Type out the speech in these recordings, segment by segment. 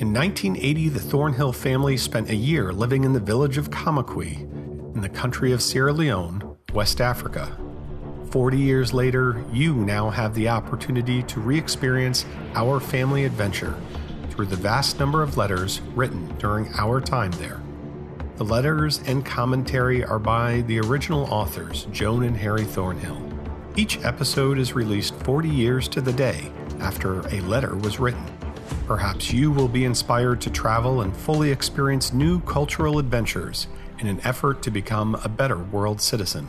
In 1980, the Thornhill family spent a year living in the village of Kamakwi in the country of Sierra Leone, West Africa. 40 years later, you now have the opportunity to re experience our family adventure through the vast number of letters written during our time there. The letters and commentary are by the original authors, Joan and Harry Thornhill. Each episode is released 40 years to the day after a letter was written. Perhaps you will be inspired to travel and fully experience new cultural adventures in an effort to become a better world citizen.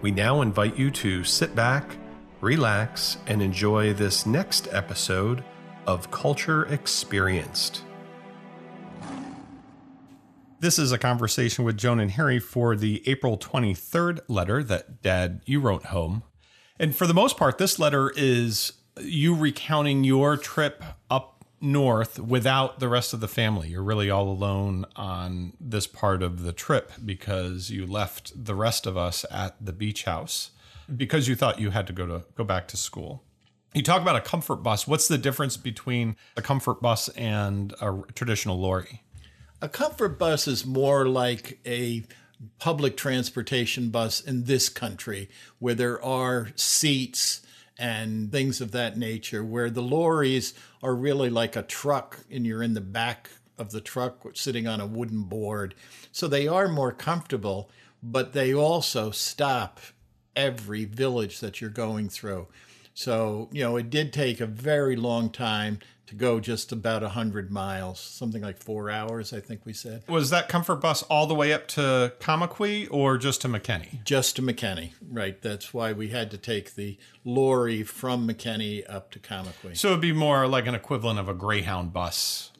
We now invite you to sit back, relax, and enjoy this next episode of Culture Experienced. This is a conversation with Joan and Harry for the April 23rd letter that Dad, you wrote home. And for the most part, this letter is you recounting your trip up north without the rest of the family. You're really all alone on this part of the trip because you left the rest of us at the beach house because you thought you had to go to go back to school. You talk about a comfort bus. What's the difference between a comfort bus and a traditional lorry? A comfort bus is more like a public transportation bus in this country where there are seats and things of that nature, where the lorries are really like a truck and you're in the back of the truck sitting on a wooden board. So they are more comfortable, but they also stop every village that you're going through. So, you know, it did take a very long time to go just about 100 miles, something like four hours, I think we said. Was that comfort bus all the way up to Kamakwi or just to Makeni? Just to Makeni, right. That's why we had to take the lorry from Makeni up to Kamakwi. So it'd be more like an equivalent of a Greyhound bus.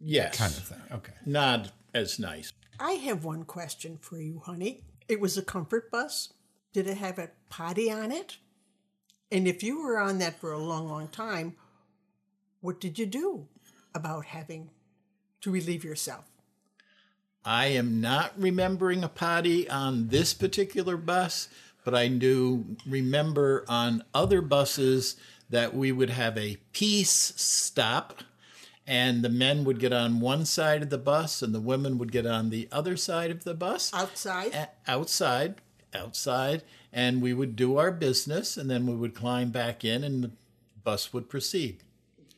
Yes. Kind of thing. Okay. Not as nice. I have one question for you, honey. It was a comfort bus. Did it have a potty on it? And if you were on that for a long, long time, what did you do about having to relieve yourself? I am not remembering a potty on this particular bus, but I do remember on other buses that we would have a peace stop and the men would get on one side of the bus and the women would get on the other side of the bus. Outside? Outside, outside, and we would do our business and then we would climb back in and the bus would proceed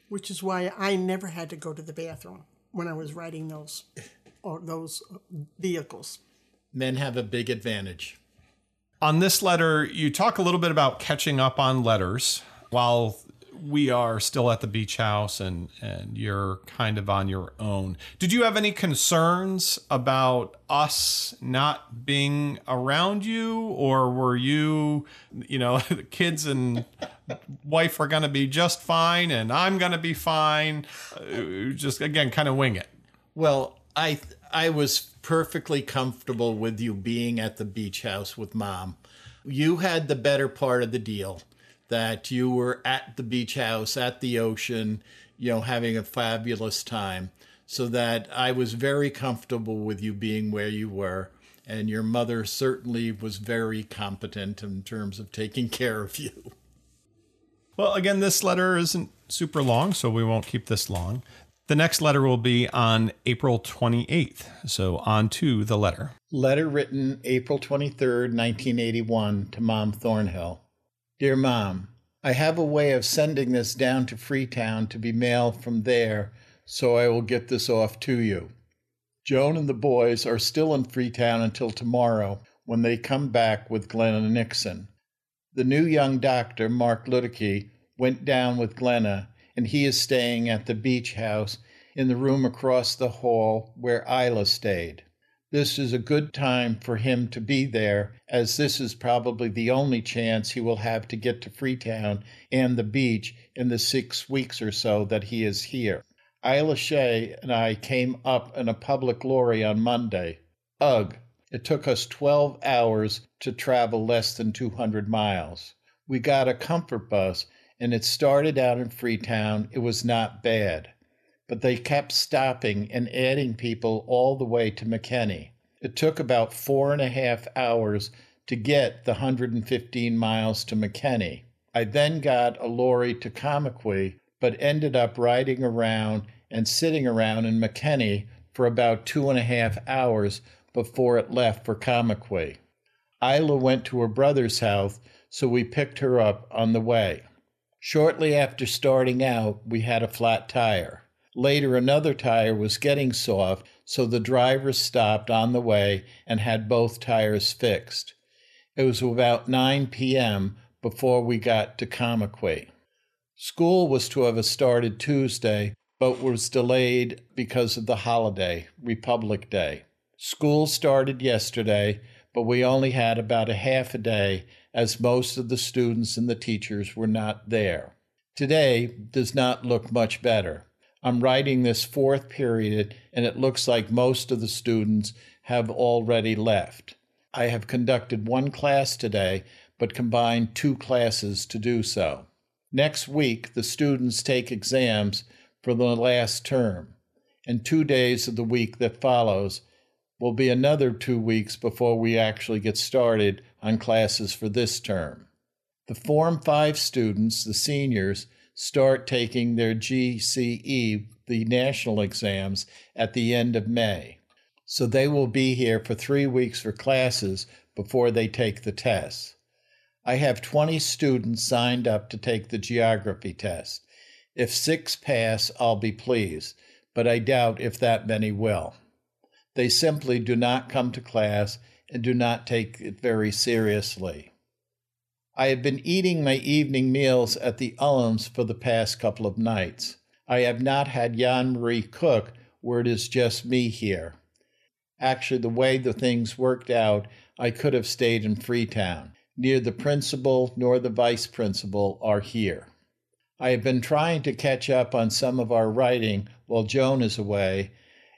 which is why I never had to go to the bathroom when I was riding those or those uh, vehicles. Men have a big advantage. On this letter, you talk a little bit about catching up on letters while we are still at the beach house and and you're kind of on your own. Did you have any concerns about us not being around you or were you you know the kids and wife are going to be just fine and I'm going to be fine uh, just again kind of wing it. Well, I I was perfectly comfortable with you being at the beach house with mom. You had the better part of the deal that you were at the beach house, at the ocean, you know, having a fabulous time. So that I was very comfortable with you being where you were. And your mother certainly was very competent in terms of taking care of you. Well, again, this letter isn't super long, so we won't keep this long. The next letter will be on April 28th. So on to the letter. Letter written April 23rd, 1981, to Mom Thornhill. Dear Mom, I have a way of sending this down to Freetown to be mailed from there, so I will get this off to you. Joan and the boys are still in Freetown until tomorrow when they come back with Glenna Nixon. The new young doctor, Mark Ludicky, went down with Glenna, and he is staying at the beach house in the room across the hall where Isla stayed. This is a good time for him to be there, as this is probably the only chance he will have to get to Freetown and the beach in the six weeks or so that he is here. Isla Shea and I came up in a public lorry on Monday. Ugh, it took us 12 hours to travel less than 200 miles. We got a comfort bus and it started out in Freetown. It was not bad but they kept stopping and adding people all the way to Makeni. It took about four and a half hours to get the 115 miles to Makeni. I then got a lorry to Kamakwi, but ended up riding around and sitting around in Makeni for about two and a half hours before it left for Kamakwi. Isla went to her brother's house, so we picked her up on the way. Shortly after starting out, we had a flat tire. Later, another tire was getting soft, so the driver stopped on the way and had both tires fixed. It was about 9 p.m. before we got to Kamakwi. School was to have started Tuesday, but was delayed because of the holiday, Republic Day. School started yesterday, but we only had about a half a day as most of the students and the teachers were not there. Today does not look much better. I'm writing this fourth period, and it looks like most of the students have already left. I have conducted one class today, but combined two classes to do so. Next week, the students take exams for the last term, and two days of the week that follows will be another two weeks before we actually get started on classes for this term. The Form 5 students, the seniors, start taking their GCE, the national exams, at the end of May. So they will be here for three weeks for classes before they take the tests. I have 20 students signed up to take the geography test. If six pass, I'll be pleased, but I doubt if that many will. They simply do not come to class and do not take it very seriously. I have been eating my evening meals at the Ullams for the past couple of nights. I have not had Jan Marie cook where it is just me here. Actually, the way the things worked out, I could have stayed in Freetown. Neither the principal nor the vice principal are here. I have been trying to catch up on some of our writing while Joan is away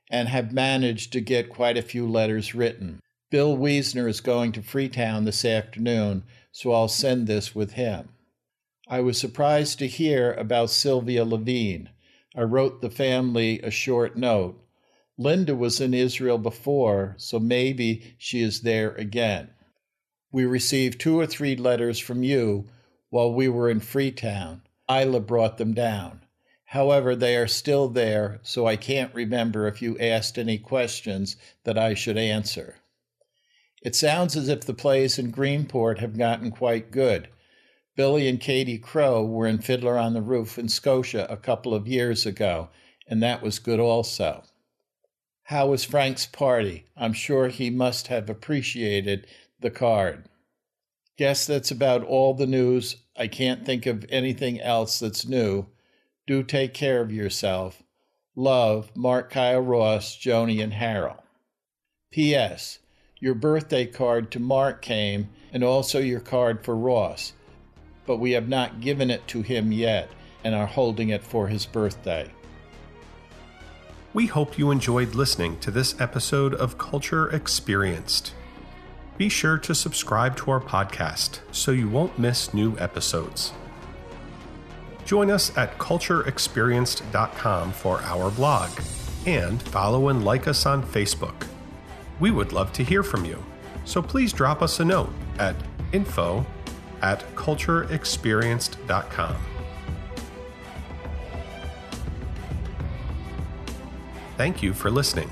and have managed to get quite a few letters written. Bill Wiesner is going to Freetown this afternoon, so I'll send this with him. I was surprised to hear about Sylvia Levine. I wrote the family a short note. Linda was in Israel before, so maybe she is there again. We received two or three letters from you while we were in Freetown. Isla brought them down. However, they are still there, so I can't remember if you asked any questions that I should answer. It sounds as if the plays in Greenport have gotten quite good. Billy and Katie Crow were in Fiddler on the Roof in Scotia a couple of years ago, and that was good also. How was Frank's party? I'm sure he must have appreciated the card. Guess that's about all the news. I can't think of anything else that's new. Do take care of yourself. Love, Mark Kyle Ross, Joni, and Harold. P.S. Your birthday card to Mark came, and also your card for Ross, but we have not given it to him yet and are holding it for his birthday. We hope you enjoyed listening to this episode of Culture Experienced. Be sure to subscribe to our podcast so you won't miss new episodes. Join us at cultureexperienced.com for our blog and follow and like us on Facebook. We would love to hear from you, so please drop us a note at info at cultureexperienced.com. Thank you for listening.